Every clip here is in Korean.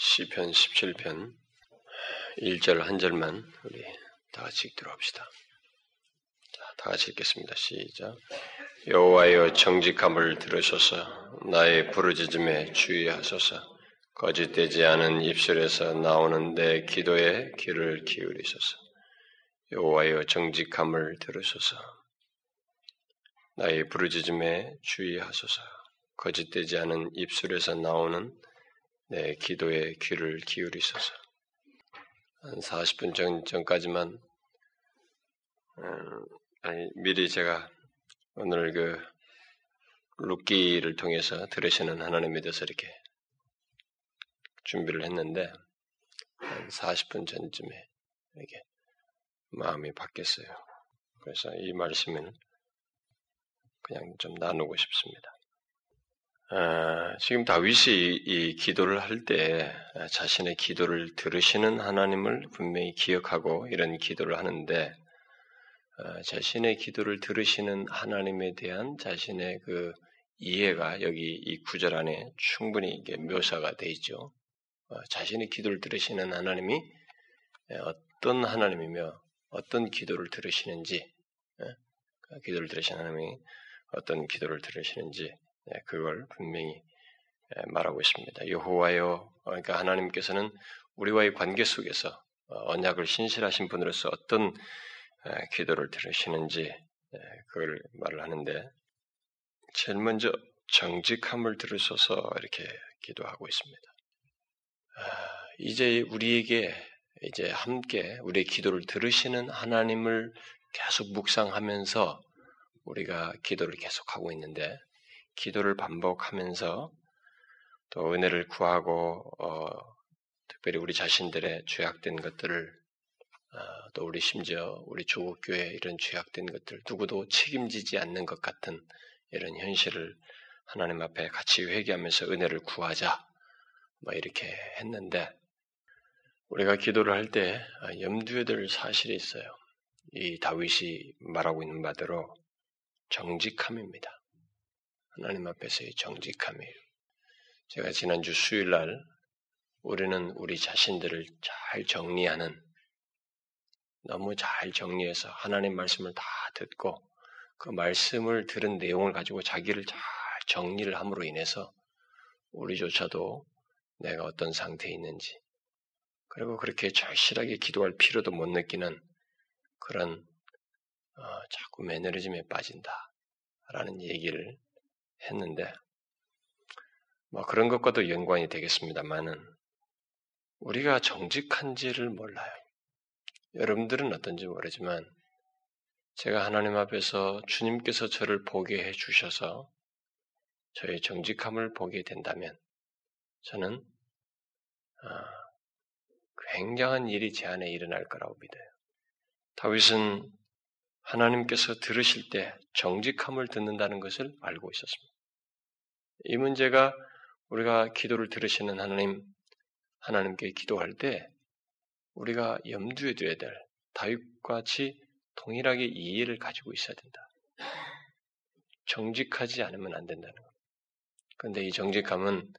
시편 17편 1절 한 절만 우리 다 같이 읽도록 합시다. 자, 다 같이 읽겠습니다. 시작. 여호와여 정직함을 들으소서 나의 부르짖음에 주의하소서 거짓되지 않은 입술에서 나오는 내 기도에 귀를 기울이소서 여호와여 정직함을 들으소서 나의 부르짖음에 주의하소서 거짓되지 않은 입술에서 나오는 내 기도에 귀를 기울이소서. 한 40분 전, 전까지만, 음, 아니, 미리 제가 오늘 그, 룻기를 통해서 들으시는 하나님에 대해서 이렇게 준비를 했는데, 한 40분 전쯤에 이렇게 마음이 바뀌었어요. 그래서 이 말씀을 그냥 좀 나누고 싶습니다. 아, 지금 다윗이 이 기도를 할 때 자신의 기도를 들으시는 하나님을 분명히 기억하고 이런 기도를 하는데 아, 자신의 기도를 들으시는 하나님에 대한 자신의 그 이해가 여기 이 구절 안에 충분히 묘사가 되어 있죠. 어, 자신의 기도를 들으시는 하나님이 어떤 하나님이며 어떤 기도를 들으시는지, 그 기도를 들으시는 하나님이 어떤 기도를 들으시는지 예, 그걸 분명히 예, 말하고 있습니다. 여호와여, 그러니까 하나님께서는 우리와의 관계 속에서 어, 언약을 신실하신 분으로서 어떤 예, 기도를 들으시는지 그걸 말을 하는데 제일 먼저 정직함을 들으셔서 이렇게 기도하고 있습니다. 아, 이제 우리에게 이제 함께 우리의 기도를 들으시는 하나님을 계속 묵상하면서 우리가 기도를 계속하고 있는데 기도를 반복하면서 또 은혜를 구하고 어, 특별히 우리 자신들의 죄악된 것들을 어, 또 우리 심지어 우리 조국 교회 이런 죄악된 것들 누구도 책임지지 않는 것 같은 이런 현실을 하나님 앞에 같이 회개하면서 은혜를 구하자 뭐 이렇게 했는데 우리가 기도를 할 때 염두에 둘 사실이 있어요. 이 다윗이 말하고 있는 바대로 정직함입니다. 하나님 앞에서의 정직함이에요. 제가 지난주 수요일 날 우리는 우리 자신들을 잘 정리하는 너무 잘 정리해서 하나님 말씀을 다 듣고 그 말씀을 들은 내용을 가지고 자기를 잘 정리를 함으로 인해서 우리조차도 내가 어떤 상태에 있는지 그리고 그렇게 절실하게 기도할 필요도 못 느끼는 그런 어, 자꾸 매너리즘에 빠진다라는 얘기를 했는데, 뭐 그런 것과도 연관이 되겠습니다만은, 우리가 정직한지를 몰라요. 여러분들은 어떤지 모르지만, 제가 하나님 앞에서 주님께서 저를 보게 해 주셔서 저의 정직함을 보게 된다면, 저는, 아, 굉장한 일이 제 안에 일어날 거라고 믿어요. 다윗은 하나님께서 들으실 때 정직함을 듣는다는 것을 알고 있었습니다. 이 문제가 우리가 기도를 들으시는 하나님, 하나님께 기도할 때 우리가 염두에 둬야 될 다윗과 같이 동일하게 이해를 가지고 있어야 된다. 정직하지 않으면 안 된다는 것. 그런데 이 정직함은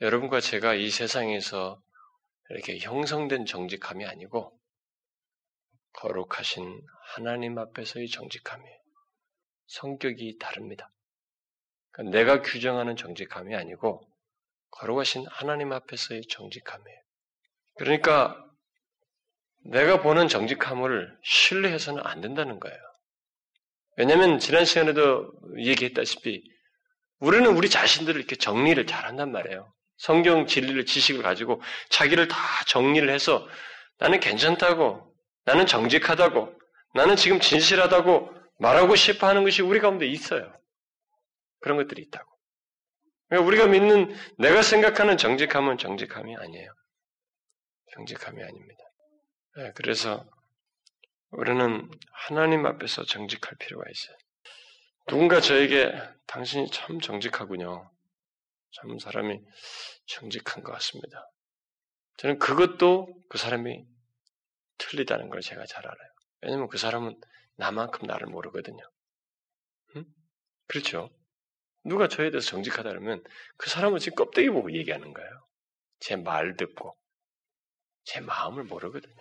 여러분과 제가 이 세상에서 이렇게 형성된 정직함이 아니고 거룩하신 하나님 앞에서의 정직함이에요. 성격이 다릅니다. 그러니까 내가 규정하는 정직함이 아니고 거룩하신 하나님 앞에서의 정직함이에요. 그러니까 내가 보는 정직함을 신뢰해서는 안 된다는 거예요. 왜냐하면 지난 시간에도 얘기했다시피 우리는 우리 자신들을 이렇게 정리를 잘한단 말이에요. 성경 진리를 지식을 가지고 자기를 다 정리를 해서 나는 괜찮다고 나는 정직하다고, 나는 지금 진실하다고 말하고 싶어 하는 것이 우리 가운데 있어요. 그런 것들이 있다고. 그러니까 우리가 믿는, 내가 생각하는 정직함은 정직함이 아니에요. 정직함이 아닙니다. 네, 그래서 우리는 하나님 앞에서 정직할 필요가 있어요. 누군가 저에게 당신이 참 정직하군요. 참 사람이 정직한 것 같습니다. 저는 그것도 그 사람이 틀리다는 걸 제가 잘 알아요. 왜냐면 그 사람은 나만큼 나를 모르거든요. 응? 그렇죠? 누가 저에 대해서 정직하다 그러면 그 사람은 지금 껍데기 보고 얘기하는 거예요. 제 말 듣고 제 마음을 모르거든요.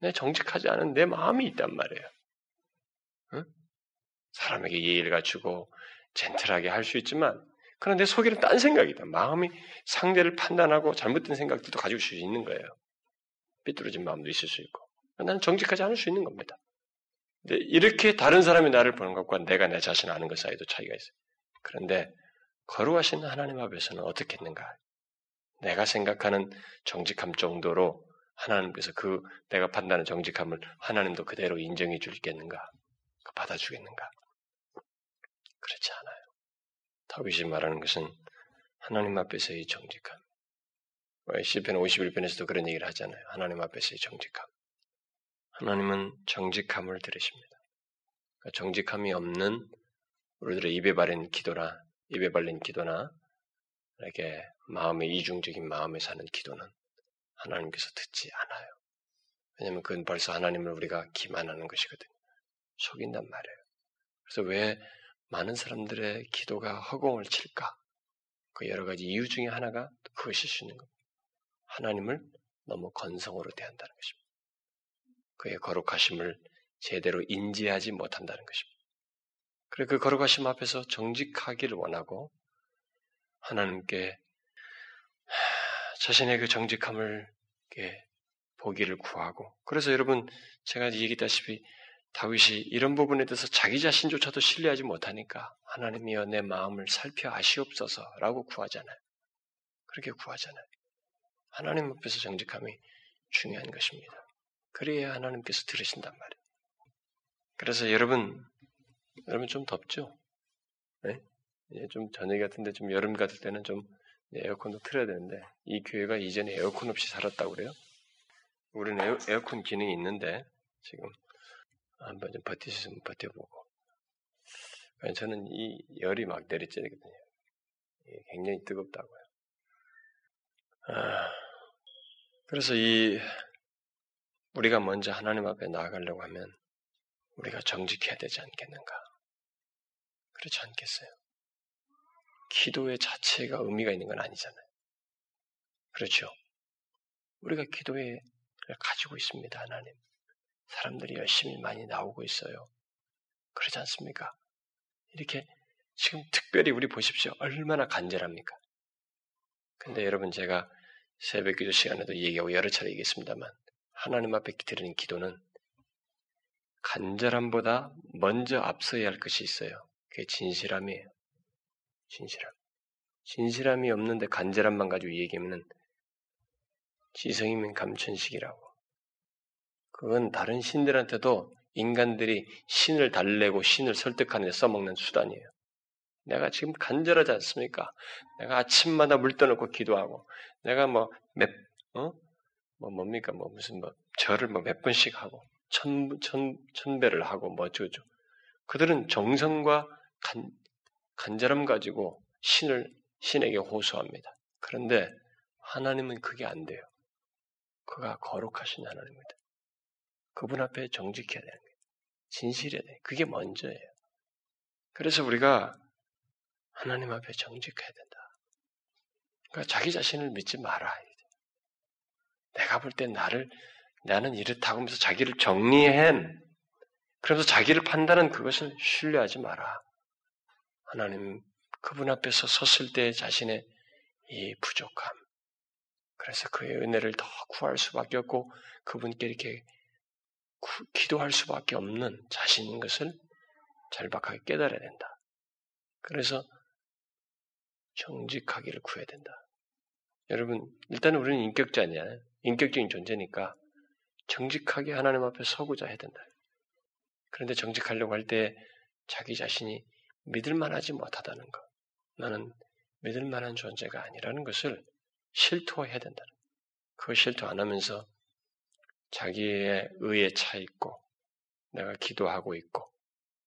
내 정직하지 않은 내 마음이 있단 말이에요. 응? 사람에게 예의를 갖추고 젠틀하게 할 수 있지만 그런데 내 속에는 딴 생각이다. 마음이 상대를 판단하고 잘못된 생각들도 가지고 있을 수 있는 거예요. 삐뚤어진 마음도 있을 수 있고. 나는 정직하지 않을 수 있는 겁니다. 근데 이렇게 다른 사람이 나를 보는 것과 내가 내 자신을 아는 것 사이도 차이가 있어요. 그런데 거룩하신 하나님 앞에서는 어떻게 했는가? 내가 생각하는 정직함 정도로 하나님께서 그 내가 판단하는 정직함을 하나님도 그대로 인정해 주겠는가? 받아주겠는가? 그렇지 않아요. 다윗이 말하는 것은 하나님 앞에서의 정직함. 시편 51편에서도 그런 얘기를 하잖아요. 하나님 앞에서의 정직함. 하나님은 정직함을 들으십니다. 그러니까 정직함이 없는 우리들의 입에 바른 기도나 입에 발린 기도나 이렇게 마음의 이중적인 마음에 사는 기도는 하나님께서 듣지 않아요. 왜냐하면 그건 벌써 하나님을 우리가 기만하는 것이거든요. 속인단 말이에요. 그래서 왜 많은 사람들의 기도가 허공을 칠까? 그 여러 가지 이유 중에 하나가 그것일 수 있는 겁니다. 하나님을 너무 건성으로 대한다는 것입니다. 그의 거룩하심을 제대로 인지하지 못한다는 것입니다. 그래 그 거룩하심 앞에서 정직하기를 원하고 하나님께 자신의 그 정직함을 보기를 구하고 그래서 여러분 제가 얘기했다시피 다윗이 이런 부분에 대해서 자기 자신조차도 신뢰하지 못하니까 하나님이여 내 마음을 살펴 아시옵소서라고 구하잖아요. 그렇게 구하잖아요. 하나님 앞에서 정직함이 중요한 것입니다. 그래야 하나님께서 들으신단 말이에요. 그래서 여러분, 여러분 좀 덥죠? 네? 좀 저녁 같은데 좀 여름 같을 때는 좀 에어컨도 틀어야 되는데 이 교회가 이전에 에어컨 없이 살았다고 그래요. 우리는 에어, 에어컨 기능이 있는데 지금 한번 좀 있으면 버텨보고. 저는 이 열이 막 내리쬐거든요. 굉장히 뜨겁다고요. 아, 그래서 이 우리가 먼저 하나님 앞에 나아가려고 하면 우리가 정직해야 되지 않겠는가? 그렇지 않겠어요? 기도의 자체가 의미가 있는 건 아니잖아요. 그렇죠? 우리가 기도에 가지고 있습니다, 하나님. 사람들이 열심히 많이 나오고 있어요. 그러지 않습니까? 이렇게 지금 특별히 우리 보십시오. 얼마나 간절합니까? 근데 여러분 제가 새벽 기도 시간에도 얘기하고 여러 차례 얘기했습니다만 하나님 앞에 드리는 기도는 간절함보다 먼저 앞서야 할 것이 있어요. 그게 진실함이에요. 진실함. 진실함이 없는데 간절함만 가지고 얘기하면은 지성이면 감천식이라고. 그건 다른 신들한테도 인간들이 신을 달래고 신을 설득하는 데 써먹는 수단이에요. 내가 지금 간절하지 않습니까? 내가 아침마다 물 떠놓고 기도하고, 내가 뭐, 몇, 어? 뭐 뭡니까? 뭐 무슨 뭐, 절을 뭐 몇 번씩 하고, 천, 천, 천배를 하고, 뭐 어쩌죠. 그들은 정성과 간, 간절함 가지고 신을, 신에게 호소합니다. 그런데 하나님은 그게 안 돼요. 그가 거룩하신 하나님입니다. 그분 앞에 정직해야 되는 거예요. 진실해야 돼요. 그게 먼저예요. 그래서 우리가 하나님 앞에 정직해야 된다. 그러니까 자기 자신을 믿지 말아. 내가 볼 때 나를 나는 이렇다고 하면서 자기를 정리한 그러면서 자기를 판단한 그것을 신뢰하지 마라. 하나님 그분 앞에서 섰을 때 자신의 이 부족함. 그래서 그의 은혜를 더 구할 수밖에 없고 그분께 이렇게 기도할 수밖에 없는 자신인 것을 절박하게 깨달아야 된다. 그래서 정직하기를 구해야 된다. 여러분, 일단 우리는 인격자냐, 인격적인 존재니까 정직하게 하나님 앞에 서고자 해야 된다. 그런데 정직하려고 할 때 자기 자신이 믿을만하지 못하다는 것, 나는 믿을만한 존재가 아니라는 것을 실토해야 된다. 그걸 실토 안 하면서 자기의 의에 차 있고, 내가 기도하고 있고,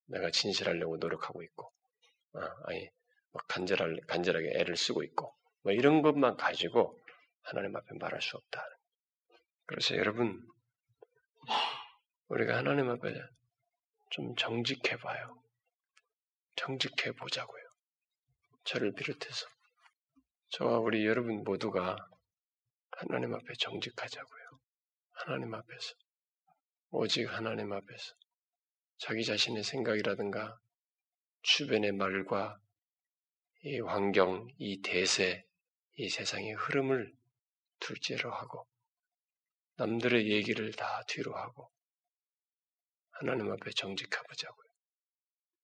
내가 진실하려고 노력하고 있고, 어, 아니, 뭐 간절할, 간절하게 애를 쓰고 있고, 뭐 이런 것만 가지고 하나님 앞에 말할 수 없다. 그래서 여러분, 우리가 하나님 앞에 좀 정직해 봐요. 정직해 보자고요. 저를 비롯해서. 저와 우리 여러분 모두가 하나님 앞에 정직하자고요. 하나님 앞에서. 오직 하나님 앞에서. 자기 자신의 생각이라든가 주변의 말과 이 환경, 이 대세, 이 세상의 흐름을 둘째로 하고 남들의 얘기를 다 뒤로 하고 하나님 앞에 정직해보자고요.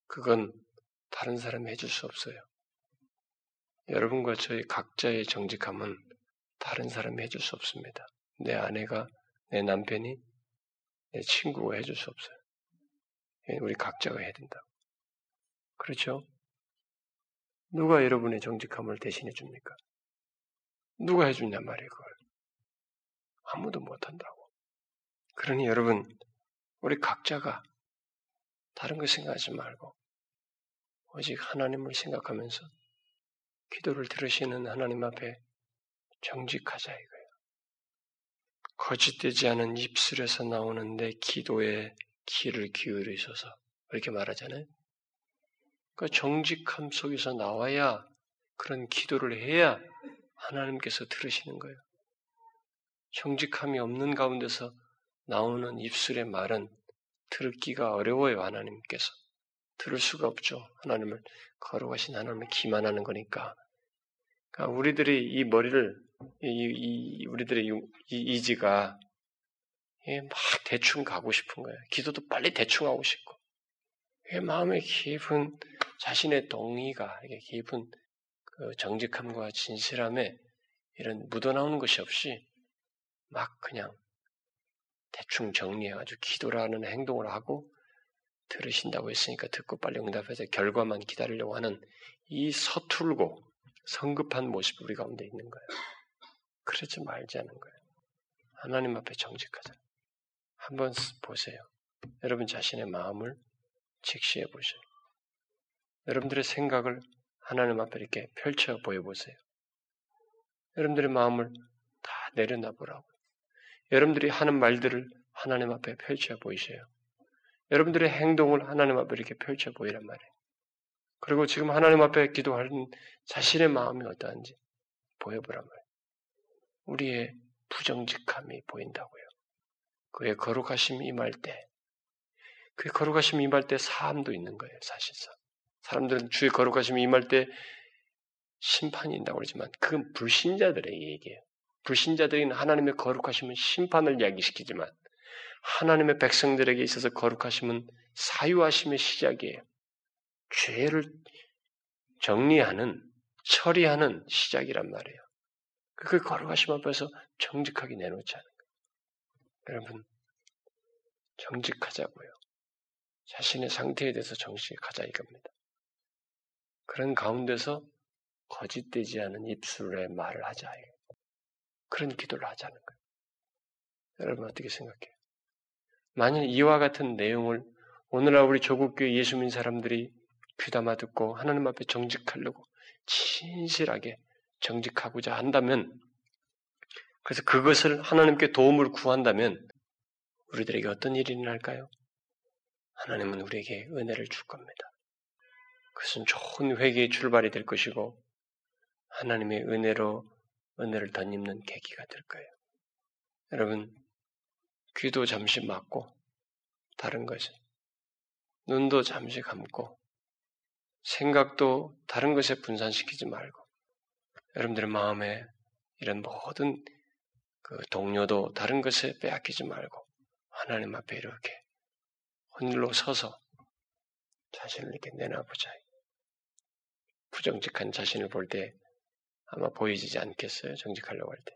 그건 다른 사람이 해줄 수 없어요. 여러분과 저희 각자의 정직함은 다른 사람이 해줄 수 없습니다. 내 아내가, 내 남편이, 내 친구가 해줄 수 없어요. 우리 각자가 해야 된다. 그렇죠? 누가 여러분의 정직함을 대신해 줍니까? 누가 해주냐 말이에요, 그걸. 아무도 못한다고. 그러니 여러분, 우리 각자가 다른 거 생각하지 말고, 오직 하나님을 생각하면서 기도를 들으시는 하나님 앞에 정직하자 이거예요. 거짓되지 않은 입술에서 나오는 내 기도에 귀를 기울이셔서 이렇게 말하잖아요. 그 정직함 속에서 나와야 그런 기도를 해야 하나님께서 들으시는 거예요. 정직함이 없는 가운데서 나오는 입술의 말은 들기가 어려워요, 하나님께서. 들을 수가 없죠. 하나님을, 거룩하신 하나님을 기만하는 거니까. 그러니까 우리들이 이 머리를, 이, 이 우리들의 이, 이지가 막 대충 가고 싶은 거예요. 기도도 빨리 대충 하고 싶고. 마음의 깊은 자신의 동의가, 이게 깊은 그 정직함과 진실함에 이런 묻어나오는 것이 없이 막 그냥 대충 정리해가지고 기도라는 행동을 하고 들으신다고 했으니까 듣고 빨리 응답해서 결과만 기다리려고 하는 이 서툴고 성급한 모습이 우리 가운데 있는 거예요. 그러지 말자는 거예요. 하나님 앞에 정직하자. 한번 보세요. 여러분 자신의 마음을 직시해 보세요. 여러분들의 생각을 하나님 앞에 이렇게 펼쳐 보여보세요. 여러분들의 마음을 다 내려놔 보라고. 여러분들이 하는 말들을 하나님 앞에 펼쳐 보이세요. 여러분들의 행동을 하나님 앞에 이렇게 펼쳐 보이란 말이에요. 그리고 지금 하나님 앞에 기도하는 자신의 마음이 어떠한지 보여보란 말이에요. 우리의 부정직함이 보인다고요. 그의 거룩하심이 임할 때, 그의 거룩하심이 임할 때 사함도 있는 거예요, 사실상. 사람들은 주의 거룩하심이 임할 때 심판이 있다고 그러지만 그건 불신자들의 얘기예요. 불신자들이 하나님의 거룩하심은 심판을 이야기시키지만 하나님의 백성들에게 있어서 거룩하심은 사유하심의 시작이에요. 죄를 정리하는, 처리하는 시작이란 말이에요. 그 거룩하심 앞에서 정직하게 내놓지 않은 거예요. 여러분, 정직하자고요. 자신의 상태에 대해서 정직하자 이겁니다. 그런 가운데서 거짓되지 않은 입술의 말을 하자. 그런 기도를 하자는 거예요. 여러분 어떻게 생각해요? 만일 이와 같은 내용을 오늘날 우리 조국교회 예수 믿는 사람들이 귀담아 듣고 하나님 앞에 정직하려고 진실하게 정직하고자 한다면 그래서 그것을 하나님께 도움을 구한다면 우리들에게 어떤 일이 일어날까요? 하나님은 우리에게 은혜를 줄 겁니다. 그것은 좋은 회개의 출발이 될 것이고 하나님의 은혜로 은혜를 덧입는 계기가 될 거예요. 여러분 귀도 잠시 막고 다른 것에 눈도 잠시 감고 생각도 다른 것에 분산시키지 말고 여러분들의 마음에 이런 모든 그 동료도 다른 것에 빼앗기지 말고 하나님 앞에 이렇게 혼일로 서서 자신을 이렇게 내놔보자. 부정직한 자신을 볼 때 아마 보이지 않겠어요? 정직하려고 할 때.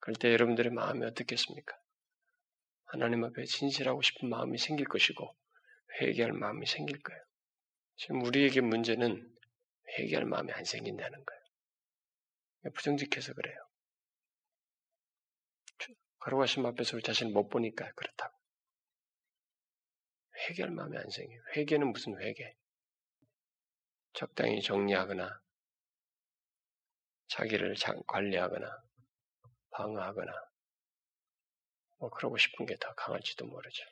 그럴 때 여러분들의 마음이 어떻겠습니까? 하나님 앞에 진실하고 싶은 마음이 생길 것이고 회개할 마음이 생길 거예요. 지금 우리에게 문제는 회개할 마음이 안 생긴다는 거예요. 부정직해서 그래요. 거룩하신 앞에서 우리 자신을 못 보니까 그렇다고. 회개할 마음이 안 생겨요. 회개는 무슨 회개? 적당히 정리하거나 자기를 관리하거나 방어하거나 뭐 그러고 싶은 게 더 강할지도 모르죠.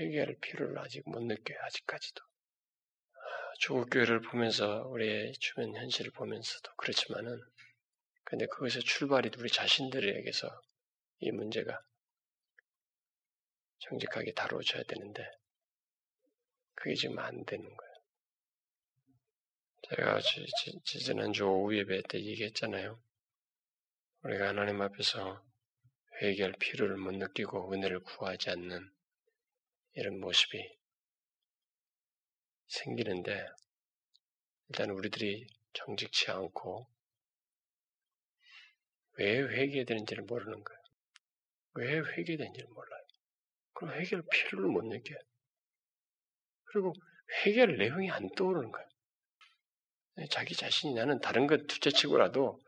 회개할 필요를 아직 못 느껴요. 아직까지도. 조국 교회를 보면서 우리의 주변 현실을 보면서도 그렇지만은 근데 그것의 출발이 우리 자신들에게서 이 문제가 정직하게 다루어져야 되는데 그게 지금 안 되는 거예요. 제가 지난주 오후 예배 때 얘기했잖아요. 우리가 하나님 앞에서 회개할 필요를 못 느끼고 은혜를 구하지 않는 이런 모습이 생기는데 일단 우리들이 정직치 않고 왜 회개되는지를 모르는 거예요. 왜 회개되는지를 몰라요. 그럼 회개할 필요를 못 느껴요. 그리고 회개할 내용이 안 떠오르는 거예요. 자기 자신이 나는 다른 것 둘째치고라도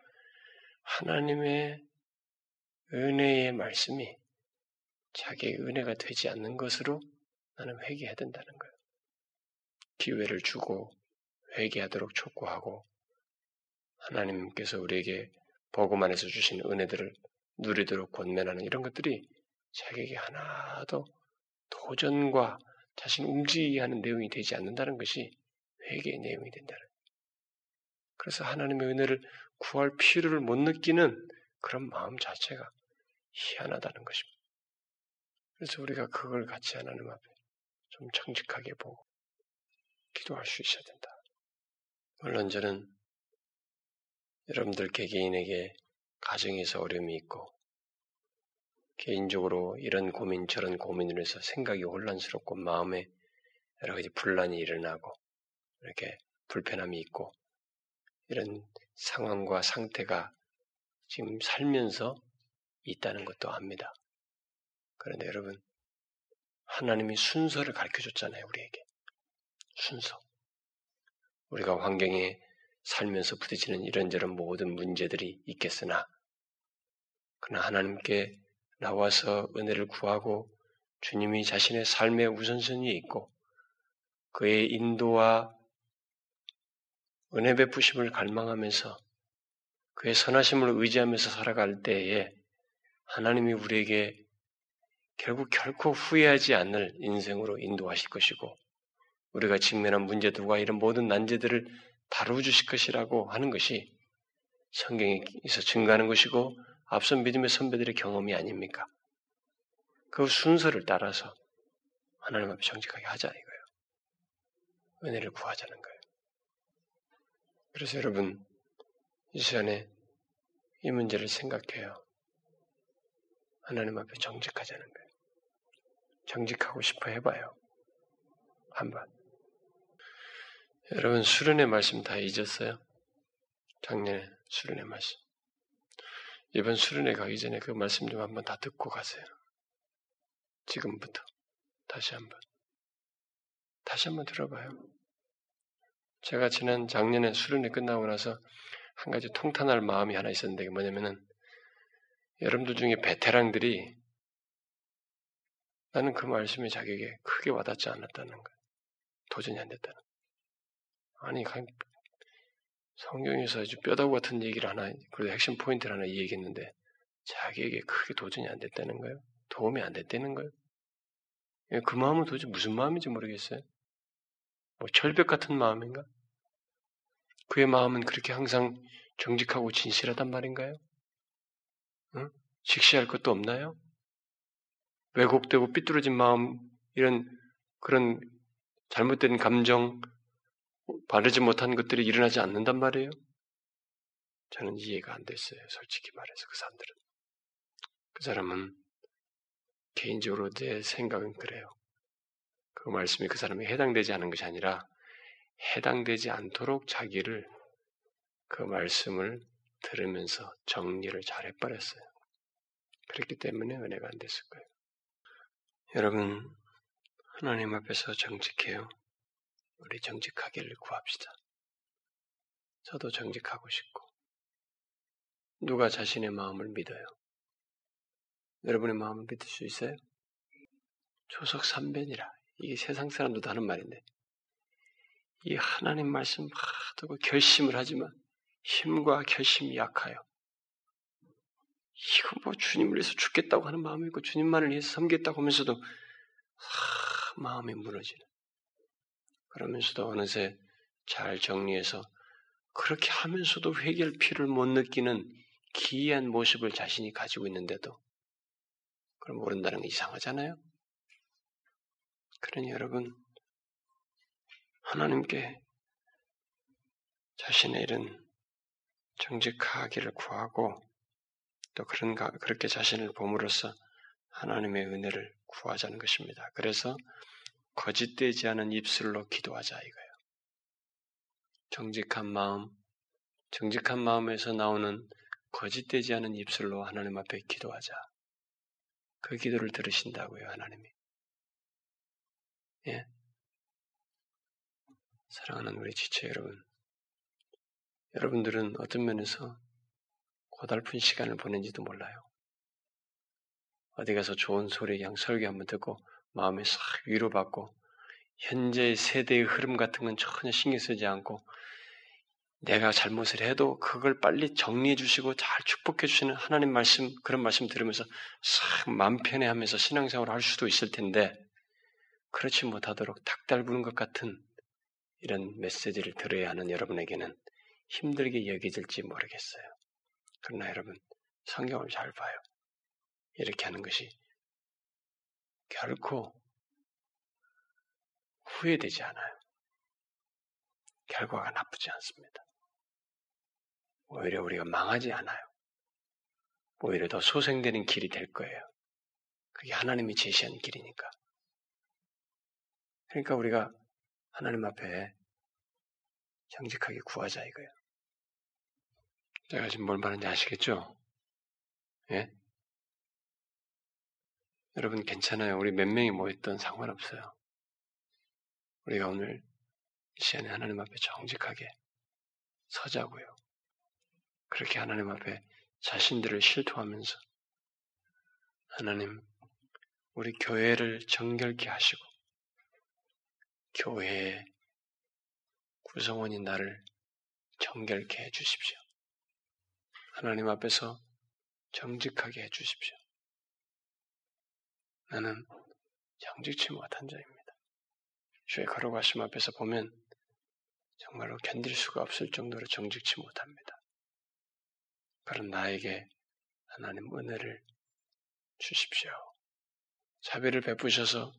하나님의 은혜의 말씀이 자기의 은혜가 되지 않는 것으로 나는 회개해야 된다는 거예요. 기회를 주고 회개하도록 촉구하고 하나님께서 우리에게 복음 안에서 주신 은혜들을 누리도록 권면하는 이런 것들이 자기에게 하나도 도전과 자신 움직이게 하는 내용이 되지 않는다는 것이 회개의 내용이 된다는. 그래서 하나님의 은혜를 구할 필요를 못 느끼는 그런 마음 자체가 희한하다는 것입니다. 그래서 우리가 그걸 같이 하나님 앞에 좀 정직하게 보고 기도할 수 있어야 된다. 물론 저는 여러분들 개개인에게 가정에서 어려움이 있고 개인적으로 이런 고민 저런 고민을 해서 생각이 혼란스럽고 마음에 여러 가지 분란이 일어나고 이렇게 불편함이 있고 이런 상황과 상태가 지금 살면서 있다는 것도 압니다. 그런데 여러분 하나님이 순서를 가르쳐 줬잖아요, 우리에게. 순서. 우리가 환경에 살면서 부딪히는 이런저런 모든 문제들이 있겠으나, 그러나 하나님께 나와서 은혜를 구하고 주님이 자신의 삶의 우선순위에 있고 그의 인도와 은혜 베푸심을 갈망하면서 그의 선하심을 의지하면서 살아갈 때에 하나님이 우리에게 결국 결코 후회하지 않을 인생으로 인도하실 것이고 우리가 직면한 문제들과 이런 모든 난제들을 다루어 주실 것이라고 하는 것이 성경에서 증가하는 것이고 앞선 믿음의 선배들의 경험이 아닙니까? 그 순서를 따라서 하나님 앞에 정직하게 하자 이거예요. 은혜를 구하자는 거예요. 그래서 여러분 이 시간에 이 문제를 생각해요. 하나님 앞에 정직하자는 거예요. 정직하고 싶어 해봐요. 한번. 여러분 수련의 말씀 다 잊었어요? 작년에 수련의 말씀. 이번 수련회 가기 전에 그 말씀 좀 한번 다 듣고 가세요. 지금부터 다시 한번 다시 한번 들어봐요. 제가 지난 작년에 수련회 끝나고 나서 한 가지 통탄할 마음이 하나 있었는데 뭐냐면은 여러분들 중에 베테랑들이 나는 그 말씀이 자기에게 크게 와닿지 않았다는 거예요. 도전이 안 됐다는. 아니, 성경에서 아주 뼈다구 같은 얘기를 하나, 그래도 핵심 포인트를 하나 얘기했는데 자기에게 크게 도전이 안 됐다는 거예요. 도움이 안 됐다는 거예요. 예, 그 마음은 도대체 무슨 마음인지 모르겠어요. 뭐 철벽 같은 마음인가? 그의 마음은 그렇게 항상 정직하고 진실하단 말인가요? 응? 직시할 것도 없나요? 왜곡되고 삐뚤어진 마음, 이런, 그런 잘못된 감정, 바르지 못한 것들이 일어나지 않는단 말이에요? 저는 이해가 안 됐어요. 솔직히 말해서 그 사람들은. 그 사람은 개인적으로 제 생각은 그래요. 그 말씀이 그 사람에 해당되지 않은 것이 아니라 해당되지 않도록 자기를 그 말씀을 들으면서 정리를 잘 해버렸어요. 그렇기 때문에 은혜가 안 됐을 거예요. 여러분, 하나님 앞에서 정직해요. 우리 정직하기를 구합시다. 저도 정직하고 싶고, 누가 자신의 마음을 믿어요? 여러분의 마음을 믿을 수 있어요? 조석 삼변이라. 이게 세상 사람들도 하는 말인데, 이 하나님 말씀 하도 결심을 하지만 힘과 결심이 약하여. 이거 뭐 주님을 위해서 죽겠다고 하는 마음이 있고 주님만을 위해서 섬겠다고 하면서도 하, 마음이 무너지는. 그러면서도 어느새 잘 정리해서 그렇게 하면서도 필요를 못 느끼는 기이한 모습을 자신이 가지고 있는데도 그걸 모른다는 건 이상하잖아요. 그러니 여러분 하나님께 자신의 일은 정직하기를 구하고 또 그런가 그렇게 자신을 봄으로써 하나님의 은혜를 구하자는 것입니다. 그래서 거짓되지 않은 입술로 기도하자 이거예요. 정직한 마음, 정직한 마음에서 나오는 거짓되지 않은 입술로 하나님 앞에 기도하자. 그 기도를 들으신다고요, 하나님이. 예. 사랑하는 우리 지체 여러분. 여러분들은 어떤 면에서 고달픈 시간을 보낸지도 몰라요. 어디 가서 좋은 소리 그냥 설교 한번 듣고 마음에 싹 위로받고 현재 세대의 흐름 같은 건 전혀 신경 쓰지 않고 내가 잘못을 해도 그걸 빨리 정리해 주시고 잘 축복해 주시는 하나님 말씀 그런 말씀 들으면서 싹 마음 편해 하면서 신앙생활을 할 수도 있을 텐데 그렇지 못하도록 닭달 부는 것 같은 이런 메시지를 들어야 하는 여러분에게는 힘들게 여겨질지 모르겠어요. 그러나 여러분 성경을 잘 봐요. 이렇게 하는 것이 결코 후회되지 않아요. 결과가 나쁘지 않습니다. 오히려 우리가 망하지 않아요. 오히려 더 소생되는 길이 될 거예요. 그게 하나님이 제시한 길이니까. 그러니까 우리가 하나님 앞에 정직하게 구하자 이거예요. 제가 지금 뭘 말하는지 아시겠죠? 예? 여러분 괜찮아요. 우리 몇 명이 모였던 상관없어요. 우리가 오늘 이 시간에 하나님 앞에 정직하게 서자고요. 그렇게 하나님 앞에 자신들을 실토하면서 하나님 우리 교회를 정결케 하시고 교회의 구성원인 나를 정결케 해 주십시오. 하나님 앞에서 정직하게 해 주십시오. 나는 정직치 못한 자입니다. 주의 걸어가심 앞에서 보면 정말로 견딜 수가 없을 정도로 정직치 못합니다. 그런 나에게 하나님 은혜를 주십시오. 자비를 베푸셔서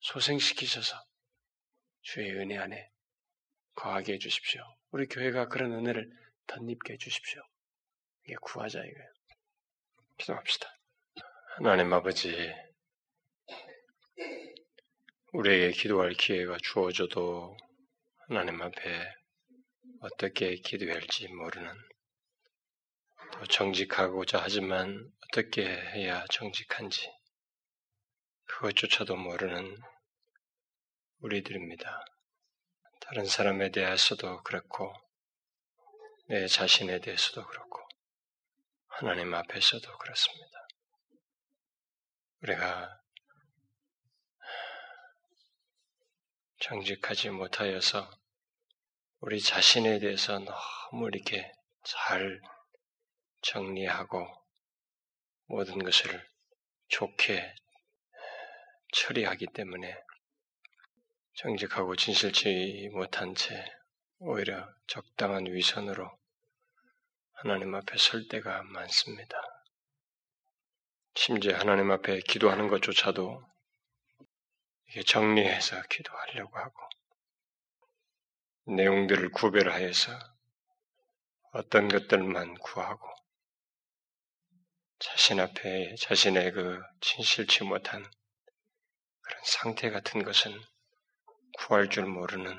소생시키셔서 주의 은혜 안에 거하게 해주십시오. 우리 교회가 그런 은혜를 덧입게 해주십시오. 이게 구하자 이거예요. 기도합시다. 하나님 아버지, 우리에게 기도할 기회가 주어져도 하나님 앞에 어떻게 기도해야 할지 모르는 또 정직하고자 하지만 어떻게 해야 정직한지 그것조차도 모르는 우리들입니다. 다른 사람에 대해서도 그렇고 내 자신에 대해서도 그렇고 하나님 앞에서도 그렇습니다. 우리가 정직하지 못하여서 우리 자신에 대해서 너무 이렇게 잘 정리하고 모든 것을 좋게 처리하기 때문에 정직하고 진실치 못한 채 오히려 적당한 위선으로 하나님 앞에 설 때가 많습니다. 심지어 하나님 앞에 기도하는 것조차도 이게 정리해서 기도하려고 하고 내용들을 구별하여서 어떤 것들만 구하고 자신 앞에 자신의 그 진실치 못한 그런 상태 같은 것은 구할 줄 모르는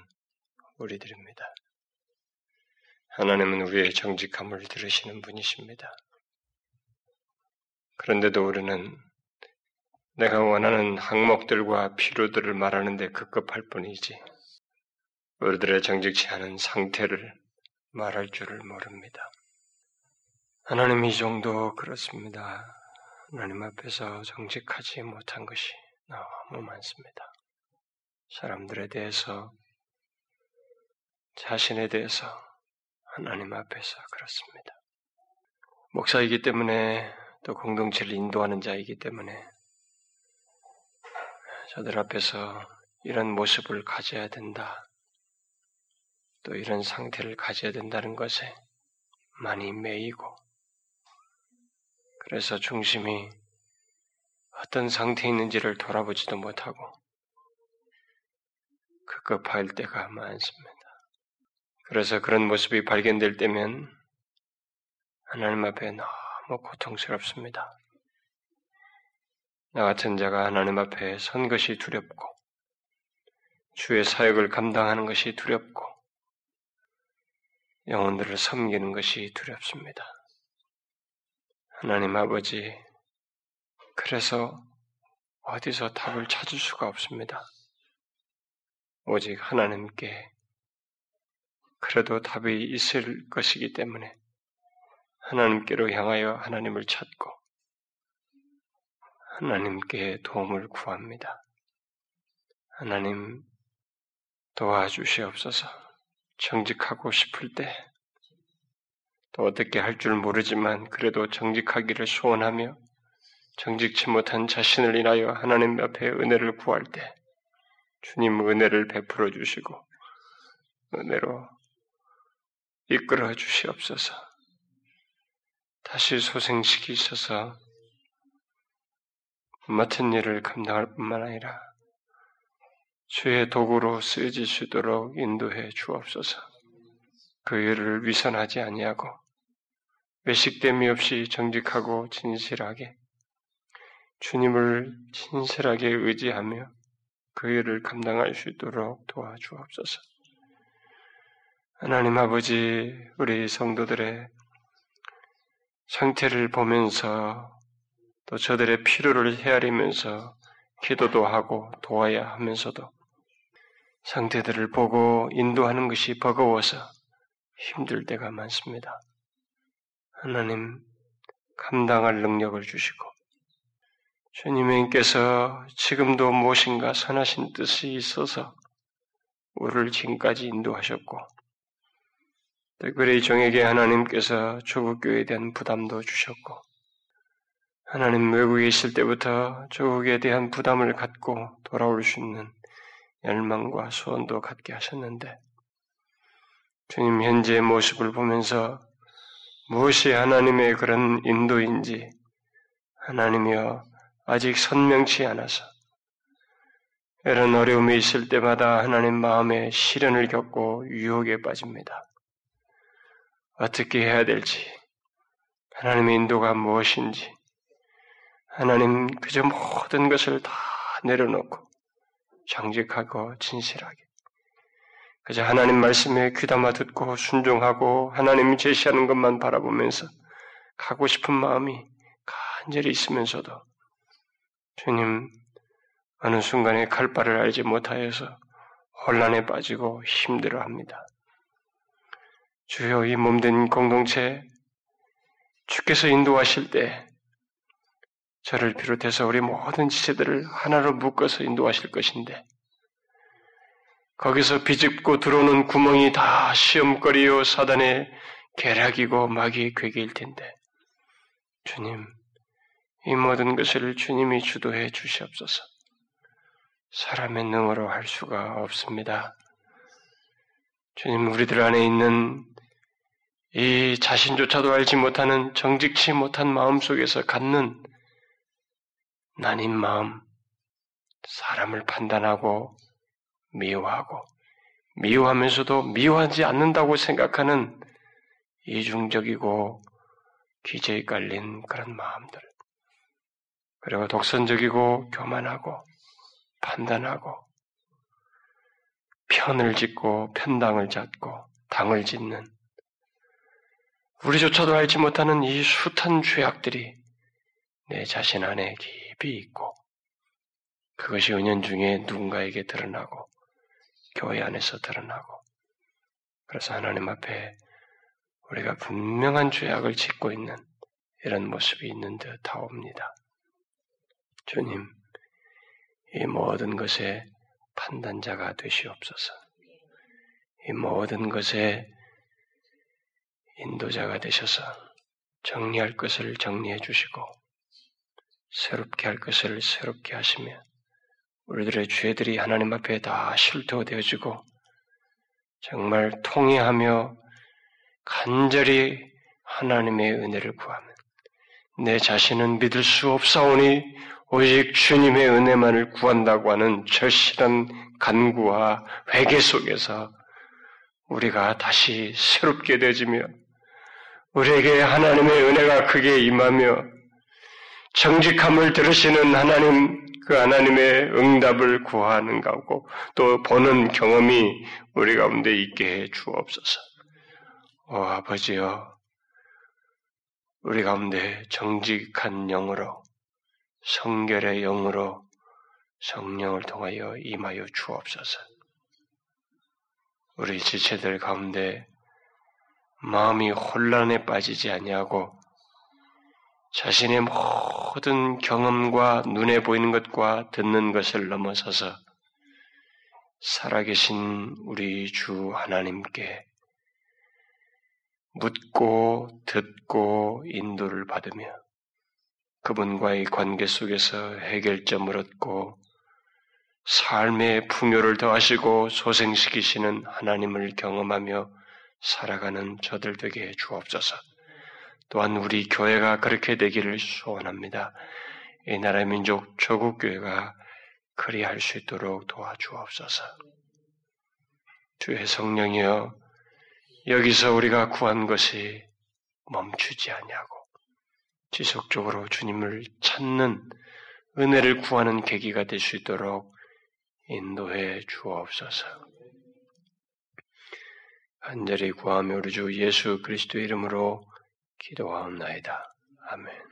우리들입니다. 하나님은 우리의 정직함을 들으시는 분이십니다. 그런데도 우리는 내가 원하는 항목들과 필요들을 말하는데 급급할 뿐이지, 우리들의 정직치 않은 상태를 말할 줄을 모릅니다. 하나님 이 정도 그렇습니다. 하나님 앞에서 정직하지 못한 것이 너무 많습니다. 사람들에 대해서, 자신에 대해서, 하나님 앞에서 그렇습니다. 목사이기 때문에 또 공동체를 인도하는 자이기 때문에 저들 앞에서 이런 모습을 가져야 된다. 또 이런 상태를 가져야 된다는 것에 많이 매이고 그래서 중심이 어떤 상태에 있는지를 돌아보지도 못하고 급급할 때가 많습니다. 그래서 그런 모습이 발견될 때면 하나님 앞에 너무 고통스럽습니다. 나 같은 자가 하나님 앞에 선 것이 두렵고 주의 사역을 감당하는 것이 두렵고 영혼들을 섬기는 것이 두렵습니다. 하나님 아버지, 그래서 어디서 답을 찾을 수가 없습니다. 오직 하나님께 그래도 답이 있을 것이기 때문에 하나님께로 향하여 하나님을 찾고 하나님께 도움을 구합니다. 하나님 도와주시옵소서. 정직하고 싶을 때, 또 어떻게 할 줄 모르지만 그래도 정직하기를 소원하며 정직치 못한 자신을 인하여 하나님 앞에 은혜를 구할 때, 주님 은혜를 베풀어 주시고, 은혜로 이끌어 주시옵소서. 다시 소생시키셔서 맡은 일을 감당할 뿐만 아니라 주의 도구로 쓰여질 수 있도록 인도해 주옵소서. 그 일을 위선하지 아니하고 외식됨이 없이 정직하고 진실하게 주님을 진실하게 의지하며 그 일을 감당할 수 있도록 도와주옵소서. 하나님 아버지, 우리 성도들의 상태를 보면서 또 저들의 필요를 헤아리면서 기도도 하고 도와야 하면서도 상태들을 보고 인도하는 것이 버거워서 힘들 때가 많습니다. 하나님, 감당할 능력을 주시고, 주님께서 지금도 무엇인가 선하신 뜻이 있어서 우리를 지금까지 인도하셨고, 특별히 종에게 하나님께서 조국교회에 대한 부담도 주셨고, 하나님 외국에 있을 때부터 조국에 대한 부담을 갖고 돌아올 수 있는 열망과 소원도 갖게 하셨는데, 주님 현재의 모습을 보면서 무엇이 하나님의 그런 인도인지 하나님이여 아직 선명치 않아서 이런 어려움이 있을 때마다 하나님 마음에 시련을 겪고 유혹에 빠집니다. 어떻게 해야 될지, 하나님의 인도가 무엇인지, 하나님 그저 모든 것을 다 내려놓고 정직하고 진실하게 그저 하나님 말씀에 귀담아 듣고 순종하고 하나님이 제시하는 것만 바라보면서 가고 싶은 마음이 간절히 있으면서도 주님 어느 순간에 갈 바를 알지 못하여서 혼란에 빠지고 힘들어 합니다. 주여 이 몸된 공동체 주께서 인도하실 때 저를 비롯해서 우리 모든 지체들을 하나로 묶어서 인도하실 것인데 거기서 비집고 들어오는 구멍이 다 시험거리요 사단의 계략이고 마귀의 괴계일 텐데 주님 이 모든 것을 주님이 주도해 주시옵소서. 사람의 능으로 할 수가 없습니다. 주님 우리들 안에 있는 이 자신조차도 알지 못하는 정직치 못한 마음 속에서 갖는 난인 마음, 사람을 판단하고 미워하고 미워하면서도 미워하지 않는다고 생각하는 이중적이고 기재에 깔린 그런 마음들. 그리고 독선적이고 교만하고 판단하고 편을 짓고 편당을 잡고 당을 짓는 우리조차도 알지 못하는 이 숱한 죄악들이 내 자신 안에 깊이 있고 그것이 은연중에 누군가에게 드러나고 교회 안에서 드러나고 그래서 하나님 앞에 우리가 분명한 죄악을 짓고 있는 이런 모습이 있는 듯 하옵니다. 주님, 이 모든 것의 판단자가 되시옵소서. 이 모든 것의 인도자가 되셔서 정리할 것을 정리해 주시고 새롭게 할 것을 새롭게 하시며 우리들의 죄들이 하나님 앞에 다 실토되어지고 정말 통해하며 간절히 하나님의 은혜를 구하면 내 자신은 믿을 수 없사오니 오직 주님의 은혜만을 구한다고 하는 절실한 간구와 회개 속에서 우리가 다시 새롭게 되지며 우리에게 하나님의 은혜가 크게 임하며 정직함을 들으시는 하나님 그 하나님의 응답을 구하는 가고 또 보는 경험이 우리 가운데 있게 해 주옵소서. 오 아버지여 우리 가운데 정직한 영으로 성결의 영으로 성령을 통하여 임하여 주옵소서. 우리 지체들 가운데 마음이 혼란에 빠지지 아니하고 자신의 모든 경험과 눈에 보이는 것과 듣는 것을 넘어서서 살아계신 우리 주 하나님께 묻고 듣고 인도를 받으며 그분과의 관계 속에서 해결점을 얻고 삶의 풍요를 더하시고 소생시키시는 하나님을 경험하며 살아가는 저들 되게 주옵소서. 또한 우리 교회가 그렇게 되기를 소원합니다. 이 나라의 민족 조국 교회가 그리할 수 있도록 도와주옵소서. 주의 성령이여 여기서 우리가 구한 것이 멈추지 아니하고 지속적으로 주님을 찾는 은혜를 구하는 계기가 될 수 있도록 인도해 주옵소서. 간절히 구하며 우리 주 예수 그리스도의 이름으로 기도하옵나이다. 아멘.